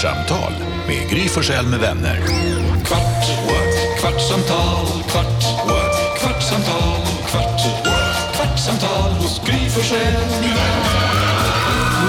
Kvartsamtal med Gry Forssell med vänner. Kvart, what? kvartsamtal, kvart, what? kvartsamtal, kvart, what? kvartsamtal hos Gry Forssell med vänner.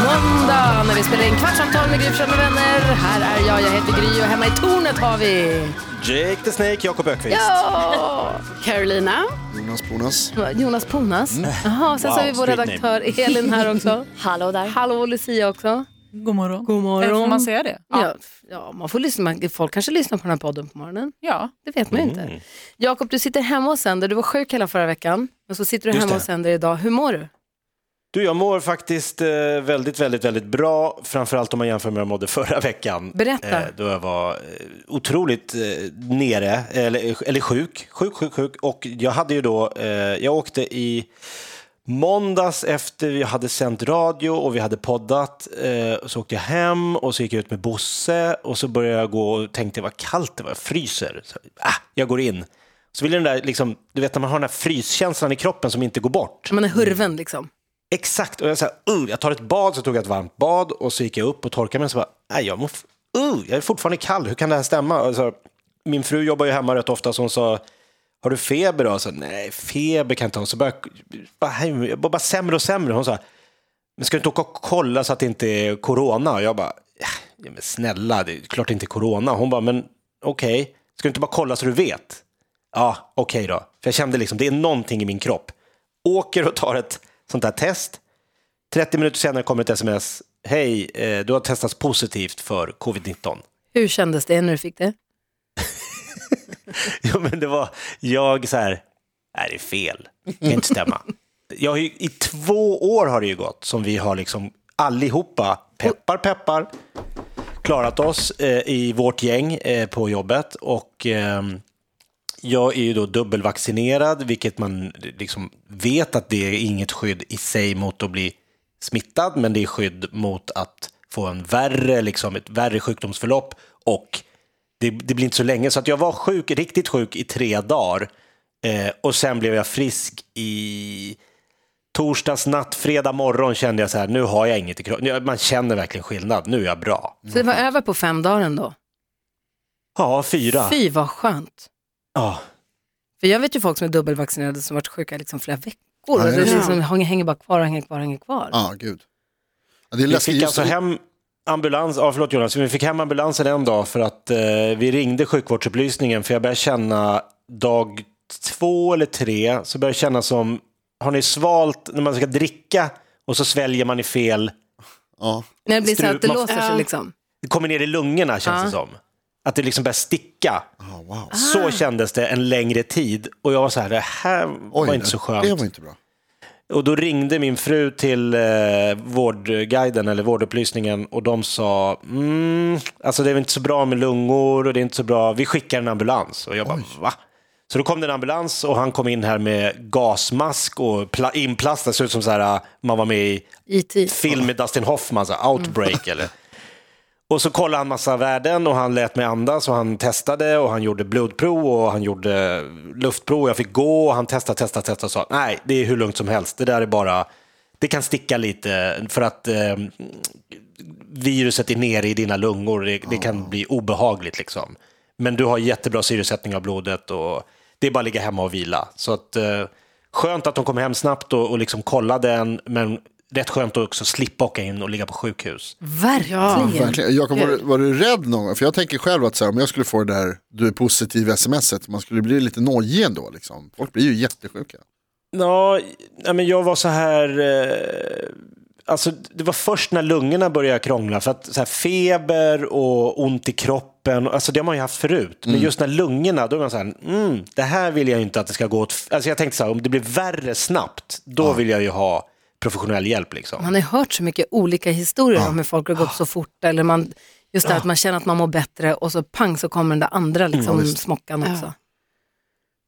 Måndag när vi spelar in Kvartsamtal med Gry Forssell med vänner. Här är jag, jag heter Gry och hemma i tornet har vi... Jake the Snake, Jakob Ökvist. Ja! Carolina. Jonas Ponas. Jonas Ponas. Jaha, sen så har vi vår redaktör Elin här också. Hallå där. Hallå Lucia också. God morgon. God morgon. Får man säga det? Ja, ja, man får lyssna. Folk kanske lyssnar på den här podden på morgonen. Ja. Det vet man ju inte. Jakob, du sitter hemma och sänder. Du var sjuk hela förra veckan. Men så sitter du Just hemma det. och sänder idag. Hur mår du? Du, jag mår faktiskt eh, väldigt, väldigt, väldigt bra. Framförallt om man jämför med hur jag mådde förra veckan. Berätta. Eh, då jag var eh, otroligt eh, nere, eller, eller sjuk. Sjuk, sjuk, sjuk. Och jag hade ju då, eh, jag åkte i måndags efter vi hade sänt radio och vi hade poddat. Eh, så åkte jag hem och så gick jag ut med Bosse och så började jag gå och tänkte vad kallt det var, jag fryser. Så, ah, jag går in. Så vill den där, liksom, du vet när man har den här fryskänslan i kroppen som inte går bort. Man är hurven liksom. Exakt, och jag, så här, uh, jag tar ett bad, så tog jag ett varmt bad och så gick jag upp och torkade mig och så bara, nej, jag, uh, jag är fortfarande kall, hur kan det här stämma? Alltså, min fru jobbar ju hemma rätt ofta så hon sa, har du feber då? Så, nej, feber kan jag inte ha. Så började jag, bara, jag bara, sämre och sämre. Hon sa, men ska du inte åka och kolla så att det inte är corona? Och jag bara, ja, men snälla, det är klart det inte är corona. Hon bara, men okej, ska du inte bara kolla så du vet? Ja, okej då. För jag kände liksom, det är någonting i min kropp. Åker och tar ett sånt här test. 30 minuter senare kommer ett sms. Hej, eh, du har testats positivt för covid-19. Hur kändes det när du fick det? Jo, men det var jag så här, nej det är fel, det kan inte stämma. Jag har ju, I två år har det ju gått som vi har liksom allihopa, peppar peppar, klarat oss eh, i vårt gäng eh, på jobbet. Och eh, jag är ju då dubbelvaccinerad, vilket man liksom vet att det är inget skydd i sig mot att bli smittad, men det är skydd mot att få en värre, liksom ett värre sjukdomsförlopp och det, det blir inte så länge. Så att jag var sjuk, riktigt sjuk i tre dagar eh, och sen blev jag frisk i torsdags natt, fredag morgon kände jag så här, nu har jag inget i kroppen. Man känner verkligen skillnad, nu är jag bra. Så det var över på fem dagar ändå? Ja, fyra. Fy vad skönt. Ja. För jag vet ju folk som är dubbelvaccinerade som varit sjuka liksom flera veckor. Ja, och är det det så? liksom hänger, hänger bara kvar och hänger kvar och hänger kvar. Ja, gud. Ja, det är Vi läskigt. fick alltså hem ambulans, ja förlåt Jonas, vi fick hem ambulansen en dag för att eh, vi ringde sjukvårdsupplysningen för jag började känna dag två eller tre så började jag känna som, har ni svalt när man ska dricka och så sväljer man i fel, Ja. När det blir så att det låser sig Ja. liksom. det kommer ner i lungorna känns det som. Att det liksom börjar sticka. Ja, wow. Så kändes det en längre tid och jag var så här, det här var inte så skönt. Det var inte bra. Och då ringde min fru till eh, vårdguiden eller vårdupplysningen och de sa, mm, alltså det är inte så bra med lungor och det är inte så bra, vi skickar en ambulans. Och jag bara, va? Så då kom det en ambulans och han kom in här med gasmask och pla- inplastad, såg ut som så här, eh, man var med i IT. film med Dustin Hoffman, så här, outbreak eller. Och så kollade han massa värden och han lät mig andas och han testade och han gjorde blodprov och han gjorde luftprov jag fick gå och han testade, testade, testade och sa nej, det är hur lugnt som helst. Det där är bara, det kan sticka lite för att eh, viruset är nere i dina lungor. Det, det kan bli obehagligt liksom. Men du har jättebra syresättning av blodet och det är bara att ligga hemma och vila. Så att, eh, skönt att de kom hem snabbt och, och liksom kollade en, men rätt skönt att också slippa åka in och ligga på sjukhus. Verkligen. Verkligen. Jakob, var, du- var du rädd någon gång? För jag tänker själv att så här, om jag skulle få det där du är positiv smset, man skulle bli lite nojig ändå. Liksom. Folk blir ju jättesjuka. Ja, nej, men jag var så här... Eh, alltså, det var först när lungorna började krångla. För att så här, feber och ont i kroppen, alltså, det har man ju haft förut. Men just när lungorna, då är man så här, mm, det här vill jag inte att det ska gå åt... Alltså, jag tänkte så här, om det blir värre snabbt, då vill jag ju ha professionell hjälp. Liksom. Man har hört så mycket olika historier om hur folk har gått så fort. Eller man, just det här att man känner att man mår bättre och så pang så kommer den där andra liksom, smockan också.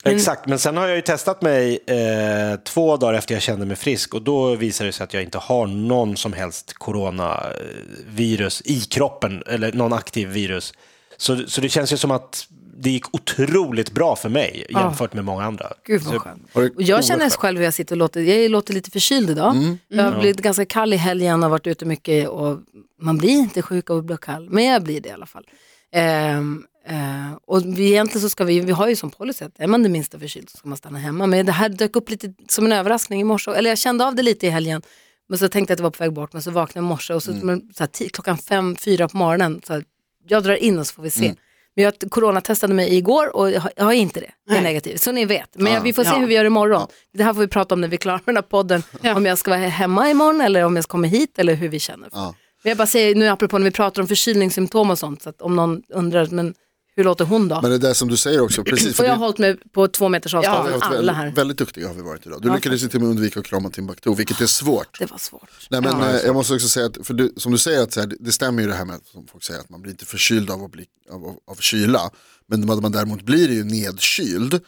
Exakt, men sen har jag ju testat mig eh, två dagar efter jag kände mig frisk och då visade det sig att jag inte har någon som helst coronavirus i kroppen eller någon aktiv virus. Så, så det känns ju som att det gick otroligt bra för mig jämfört med många andra. Gud vad skönt. Och jag känner själv hur jag sitter och låter, jag låter lite förkyld idag. Mm. Jag har blivit ganska kall i helgen och varit ute mycket och man blir inte sjuk av att bli kall, men jag blir det i alla fall. Ehm, eh, och vi, egentligen så ska vi, vi har ju som policy att är man det minsta förkyld så ska man stanna hemma. Men det här dök upp lite som en överraskning i morse, eller jag kände av det lite i helgen. Men så tänkte jag att det var på väg bort, men så vaknade jag i morse och så, Mm. så här, klockan fem, fyra på morgonen, så här, jag drar in och så får vi se. Mm. Men jag coronatestade mig igår och jag har, jag har inte det, jag är negativ. Så ni vet, men jag, vi får se Ja. hur vi gör imorgon. Det här får vi prata om när vi är klara med den här podden. Om jag ska vara hemma imorgon eller om jag ska komma hit eller hur vi känner. Ja. Men jag bara säger nu apropå när vi pratar om förkylningssymptom och sånt, så att om någon undrar, men hur låter hon då? Men det där som du säger också, precis. och jag har det- hållit mig på två meters avstånd varit alla väldigt, här. väldigt duktiga har vi varit idag. Du Ja, lyckades och med undvika att krama Timbuktu, vilket är svårt. Det var svårt. Nej, men, eh, jag måste också säga att, för du, som du säger, att så här, det, det stämmer ju det här med som folk säger att man blir inte förkyld av, att bli, av, av, av kyla. Men man, däremot blir ju nedkyld.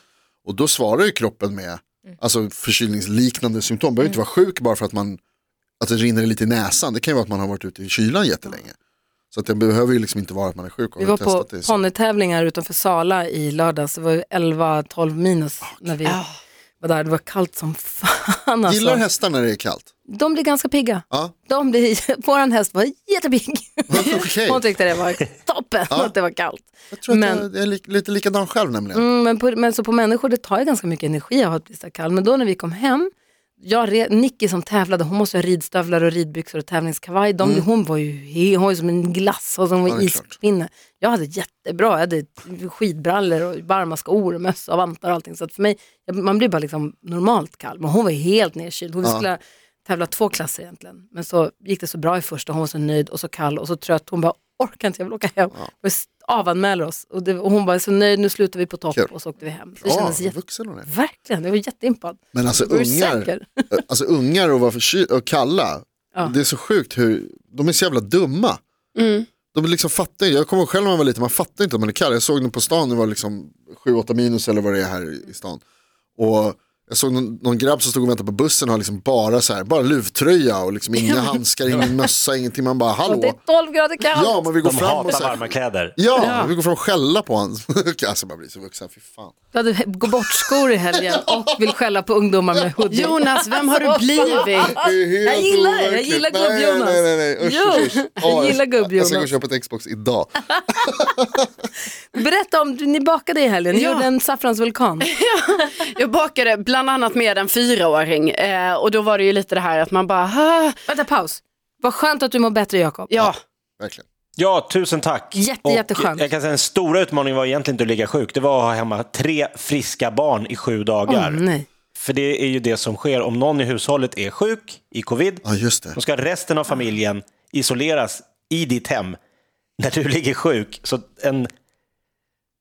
Och då svarar ju kroppen med alltså, förkylningsliknande symptom. Man behöver inte vara sjuk bara för att, man, att det rinner lite i näsan. Det kan ju vara att man har varit ute i kylan jättelänge. Så att det behöver ju liksom inte vara att man är sjuk Vi var på det. så- ponnytävlingar utanför Sala i lördags. Det var ju 11-12 minus när vi Ja. var där. Det var kallt som fan alltså. Gillar hästar när det är kallt? De blir ganska pigga. De blir, våran häst var jättepigg. okej. Hon tyckte det var toppen att det var kallt. Jag tror att Men- jag, jag är li, lite likadan själv nämligen. Mm, men, på, men så på människor det tar ju ganska mycket energi att ha ett visst kall. Men då när vi kom hem, jag, Nicky som tävlade, hon måste ha ridstövlar och ridbyxor och tävlingskavaj. De, Hon var ju hon var ju som en glass och som Mm. Ja, var klart. ispinne. Jag hade jättebra, jag hade skidbrallor och varma skor och mössa och vantar och allting. Så för mig, man blir bara liksom normalt kall. Men hon var helt nedkyld. Hon Ja. skulle tävla två klasser egentligen. Men så gick det så bra i första, hon var så nöjd och så kall och så trött. Hon bara, orkar inte, jag vill åka hem. Vi avanmäler oss. Och, det, och hon var så nöjd, nu slutar vi på topp Kul. och så åkte vi hem. Det Ja, kändes vad jätte... vuxen hon är. Verkligen, jag var jätteimpad. Men alltså ungar, säker? alltså ungar och vara och kalla, Ja. det är så sjukt hur, de är så jävla dumma. De liksom fattar jag kommer ihåg själv när man var liten, man fattar inte att man är kall. Jag såg den på stan, det var liksom 7-8 minus eller vad det är här i stan. Och jag såg någon, någon grabb som stod och väntade på bussen och har liksom bara så här, bara luvtröja och liksom inga handskar, ingen mössa, ingenting. Man bara Och det är hallå. 12 grader kallt. Ja, man vill gå De fram och hatar så här, varma kläder. Ja, vi går fram och skälla på honom. alltså man blir så vuxen, fy fan. Du hade gå bort skor i helgen och vill skälla på ungdomar med hoodie. Jonas, vem har du blivit? Är helt Jag gillar det, jag gillar Nej, gubb-Jonas. Nej, nej, nej, usch, Jo, usch, usch. jag gillar gubb-Jonas. Jag ska gå och köpa ett Xbox idag. Berätta om, ni bakade i helgen, ni Ja. gjorde en saffransvulkan. Jag bakade bland annat med en fyraåring eh, och då var det ju lite det här att man bara, "Ah, Vänta, paus. Vad skönt att du mår bättre Jakob. ja, Verkligen. Ja, tusen tack. Jätte, Och jätteskönt. Jag kan säga den stora utmaningen var egentligen inte att ligga sjuk. Det var att ha hemma tre friska barn i sju dagar. nej. För det är ju det som sker om någon i hushållet är sjuk i covid. Ja, just det. Då ska resten av familjen isoleras i ditt hem när du ligger sjuk. Så en,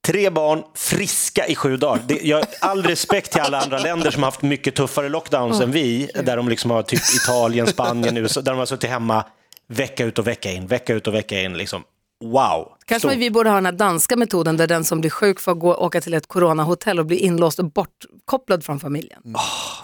tre barn friska i sju dagar. Det, jag all respekt till alla andra länder som har haft mycket tuffare lockdowns än vi. Där de liksom har typ Italien, Spanien, USA. Där de har suttit hemma vecka ut och vecka in, vecka ut och vecka in. Liksom. Wow. Kanske Stort. vi borde ha den här danska metoden där den som blir sjuk får gå, åka till ett coronahotell och bli inlåst och bortkopplad från familjen.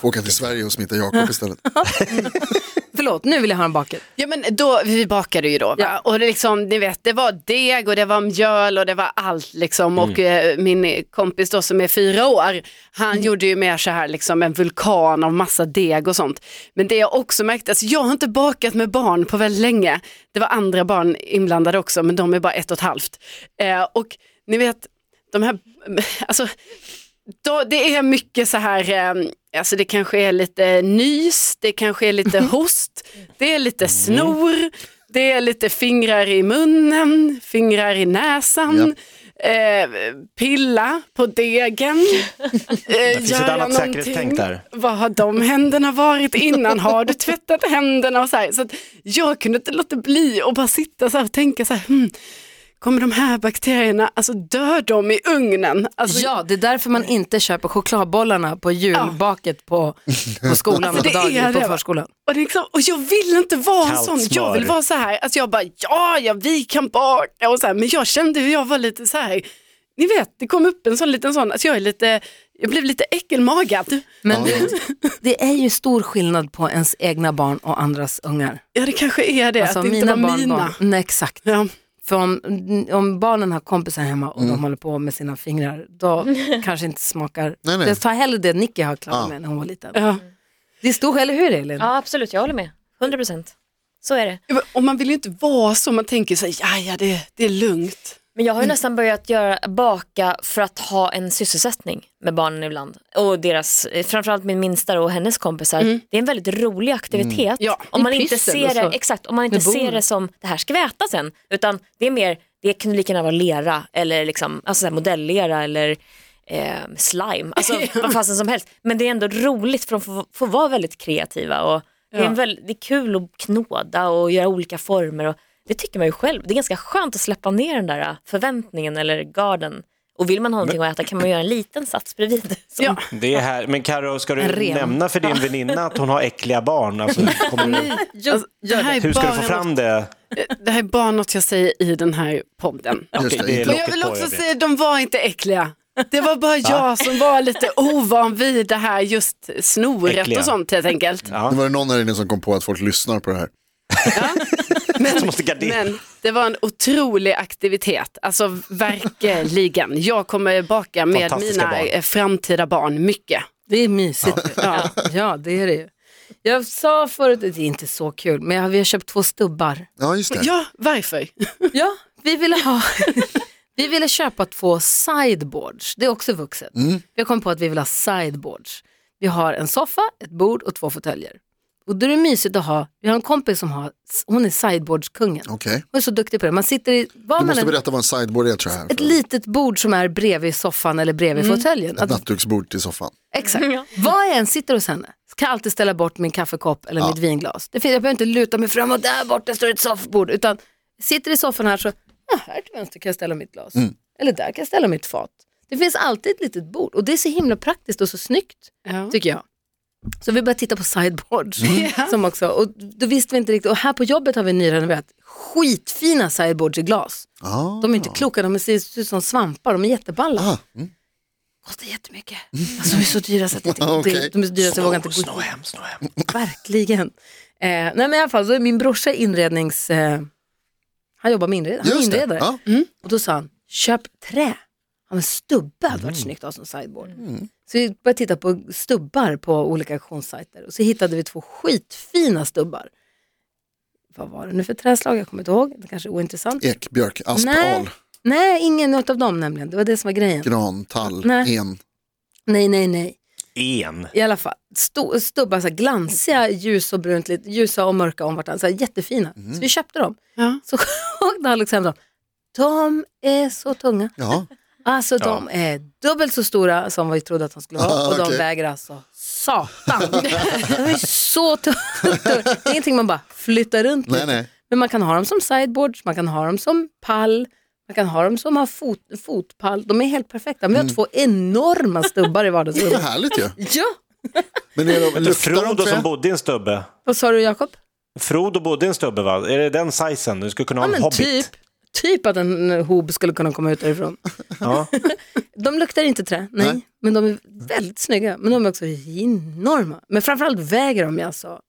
Får åka till Sverige och smitta Jakob istället. Förlåt, nu vill jag ha en baket. Ja men då, vi bakade ju då va? Ja. och det, liksom, ni vet, det var deg och det var mjöl och det var allt liksom och eh, min kompis då som är fyra år, han gjorde ju mer så här liksom en vulkan av massa deg och sånt. Men det jag också märkte, alltså jag har inte bakat med barn på väldigt länge, det var andra barn inblandade också men de är bara ett och ett halvt. Eh, och ni vet, de här, alltså då, det är mycket så här, eh, alltså det kanske är lite nys, det kanske är lite host, det är lite snor, det är lite fingrar i munnen, fingrar i näsan, eh, pilla på degen. Eh, Det finns ett annat säkerhetstänk där. Vad har de händerna varit innan? Har du tvättat händerna? Och så här, så att jag kunde inte låta bli och bara sitta så här och tänka så här, hmm, kommer de här bakterierna, alltså dör de i ugnen? Alltså, Ja, det är därför man inte köper chokladbollarna på julbaket på, på skolan och på, Det är dag, på förskolan. Och, det är liksom, och jag vill inte vara en Kallt sån, jag smör. vill vara så här, alltså jag bara ja, ja vi kan baka och så här, men jag kände hur jag var lite så här, ni vet det kom upp en sån liten sån, alltså jag är lite, jag blev lite äckelmagad. Men det, det är ju stor skillnad på ens egna barn och andras ungar. Ja det kanske är det, Alltså att det mina inte var barnbarn, mina. nej exakt. Ja. För om, om barnen har kompisar hemma och de håller på med sina fingrar, då kanske inte smakar. Nej, nej. Jag tar hellre det Nicky har klarat Ja. med när hon var liten. Ja. Det är stor, eller hur Elin? Ja, absolut, jag håller med. 100 procent. Så är det. Och man vill ju inte vara så, man tänker så här, ja ja det, det är lugnt. Men jag har ju nästan börjat göra, baka för att ha en sysselsättning med barnen ibland. Och deras, eh, framförallt min minsta och hennes kompisar. Det är en väldigt rolig aktivitet. Ja, om man inte ser det, så. exakt, om man inte ser det som det här ska vi äta sen. Utan det är mer, det kan lika gärna vara lera eller liksom, alltså så modelllera eller eh, slime. Alltså vad fasen som helst. Men det är ändå roligt för de får, får vara väldigt kreativa. Och det, är Ja. väl, det är kul att knåda och göra olika former. Och det tycker man ju själv. Det är ganska skönt att släppa ner den där förväntningen eller garden. Och vill man ha någonting att äta kan man göra en liten sats bredvid. Som, Ja. Det är här. Men Karo, ska du nämna för din väninna att hon har äckliga barn? Alltså, kommer du, Alltså, det, här är hur ska du bara få fram det? något, det här är bara något jag säger i den här podden. Okej, det, är Och jag vill också övrigt. säga, de var inte äckliga. Det var bara jag som var lite ovan vid det här just snoret Äckliga. och sånt helt enkelt. Ja. Nu var det någon här inne som kom på att folk lyssnar på det här. Du måste gardera. Men det var en otrolig aktivitet, alltså verkligen. Jag kommer baka med mina barn. eh, framtida barn mycket. Det är mysigt. Ja. ja, det är det ju. Jag sa förut, det är inte så kul, men jag- vi har köpt två stubbar. Ja, just det. Ja, varför? Ja, vi ville ha... Vi ville köpa två sideboards, det är också vuxet. Vi har kommit på att vi vill ha sideboards. Vi har en soffa, ett bord och två fåtöljer. Och då är det mysigt att ha, vi har en kompis som har, hon är sideboardskungen. Okej. Hon är så duktig på det. Man sitter i, var Du man måste en, berätta vad en sideboard är tror jag. Här, ett för- litet bord som är bredvid soffan eller bredvid fåtöljen. Ett Att- nattduksbord till soffan. Exakt. Var jag än sitter hos henne ska jag alltid ställa bort min kaffekopp eller mitt vinglas. Det finns, jag behöver inte luta mig fram och där borta står ett soffbord. Utan sitter i soffan här så, ja, här till vänster kan jag ställa mitt glas. Eller där kan jag ställa mitt fat. Det finns alltid ett litet bord och det är så himla praktiskt och så snyggt Ja. tycker jag. Så vi började titta på sideboards. Som också, och då visste vi inte riktigt, och här på jobbet har vi nyrenoverat skitfina sideboards i glas. Ah. De är inte kloka, de ser ut som svampar, de är jätteballa. Ah, mm. Kostar jättemycket. Alltså de är så dyra så att jag inte, Okej. de är så dyra så jag vågar inte gå Snå hem, snå hem. Verkligen. Eh, nej men i alla fall, så är min brorsa inrednings... Eh, han jobbar med inredning, han är inredare. Ja. Och då sa han, köp trä. Ja men stubbe hade varit snyggt att ha som sideboard. Så vi började titta på stubbar på olika auktionssajter och så hittade vi två skitfina stubbar. Vad var det nu för träslag? Jag kommer inte ihåg, det kanske är ointressant. Ek, björk, asp, Nej. al, Nej, ingen av dem nämligen, det var det som var grejen. gran, tall, Nej. en. Nej, nej, nej. En. I alla fall, sto- stubbar, så här, glansiga, ljus och brunt, lite, ljusa och mörka om varandra, så här, jättefina. Så vi köpte dem. Ja. Så åkte Alex hem och sa, de är så tunga. Ja, Alltså de är dubbelt så stora som vi trodde att de skulle vara Ah, och de väger alltså satan. de är så tunga. Det är ingenting man bara flyttar runt nej lite. nej. Men man kan ha dem som sideboards, man kan ha dem som pall, man kan ha dem som har fot, fotpall. De är helt perfekta. Vi har två enorma stubbar i Det är vardagsrummet. härligt ju. Ja, Men är de, Frodo som bodde i en stubbe. vad sa du Jakob? Frodo bodde i en stubbe va? Är det den sizen? Du skulle kunna ha Ja en hobbit. typ, typ att en hob skulle kunna komma ut därifrån. Ja. De luktar inte trä, nej, Nej. men de är väldigt snygga. Men de är också enorma. Men framförallt väger de alltså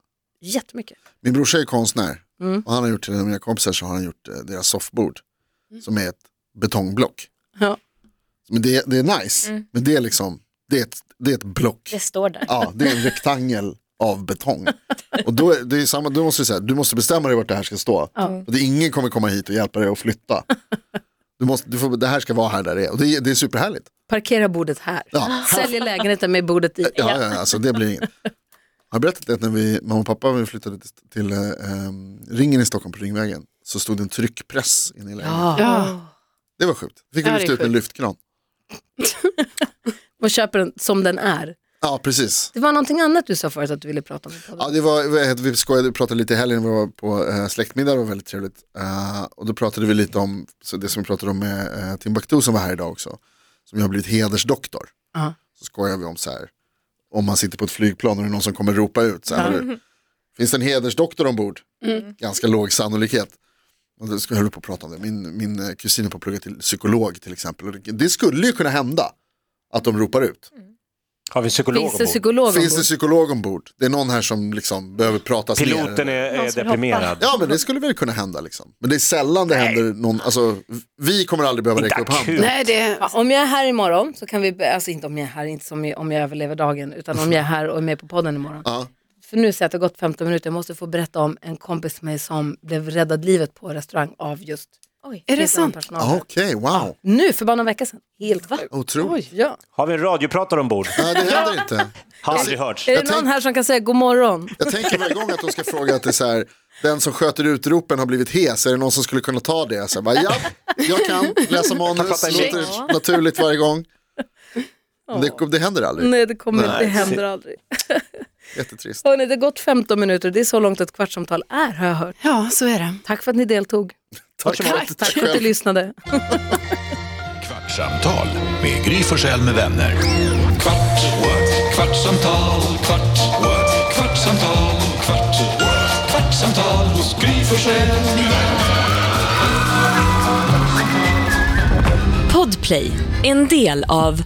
jättemycket. Min brorsa är konstnär Mm. och han har gjort till mina kompisar så har han gjort eh, deras soffbord som är ett betongblock. Ja. Men det, det är nice, Mm. men det är liksom, det är ett, det är ett block. Det står där. Ja, det är en rektangel av betong. Och då, det är samma, då måste du, säga, du måste bestämma dig vart det här ska stå. Och det, ingen kommer komma hit och hjälpa dig att flytta. Du måste, du får, det här ska vara här där det är. Och det, är- det är superhärligt. Parkera bordet här. Ja. Säljer lägenheten med bordet i. Ja, ja, alltså det blir inget. Jag har berättat att när vi, mamma och pappa vi flyttade till, till eh, ringen i Stockholm på Ringvägen så stod det en tryckpress inne i lägenheten. Ja. Det var sjukt. Fick vi Ja, lyfta ut en lyftkran. Och köper den som den är. Ja, precis. Det var någonting annat du sa förut att du ville prata om. Ja, det var, vi skojade, vi pratade lite i helgen, vi var på eh, släktmiddag, det var väldigt trevligt. Eh, och då pratade vi lite om så det som vi pratade om med eh, Timbuktu som var här idag också. Som har blivit hedersdoktor. Ja. Så skojar vi om så här, om man sitter på ett flygplan och det är någon som kommer ropa ut. Så här, "Hörru, Finns det en hedersdoktor ombord? Ganska låg sannolikhet. Och då ska jag hålla på att prata om det. Min, min eh, kusin är på att plugga till psykolog till exempel. Och det, skulle ju kunna hända att de ropar ut. Har vi psykolog Finns det ombord? psykolog Finns det ombord? psykolog ombord? Det är någon här som liksom behöver pratas Piloten ner. är, är deprimerad. Ja men det skulle väl kunna hända liksom. Men det är sällan det händer någon, alltså vi kommer aldrig behöva räcka upp handen. Nej, det, Ja, om jag är här imorgon så kan vi, alltså inte om jag är här, inte som om jag överlever dagen, utan om jag är här och är med på podden imorgon. Ja. För nu ser jag att det har gått 15 minuter, jag måste få berätta om en kompis till mig som blev räddad livet på restaurang av just Oj. är det sant? personal. Okej, wow. Nu, för bara några veckor sedan. Helt sjukt. Otroligt. Ja. Har vi en radiopratare ombord? Nej det händer inte. Har aldrig hörts. Är det någon tänk- här som kan säga god morgon? Jag tänker varje gång att de ska fråga att det är så här, den som sköter utropen har blivit hes, är det någon som skulle kunna ta det? Så jag bara, ja, jag kan läsa manus, låter naturligt varje gång. Men det, det händer aldrig, Nej, det kommer Nej, det händer aldrig. jättetrist. Hörrni, det har gått 15 minuter, det är så långt ett kvartssamtal är har jag hört. Ja, så är det. Tack för att ni deltog. Tack, Tack, tack för att du lyssnade. Kvartsamtal med Gry Forssell med vänner. Kvart, what? kvartsamtal, kvart, what? kvartsamtal, kvart, what? kvartsamtal hos Gry Forssell med vänner. Podplay, en del av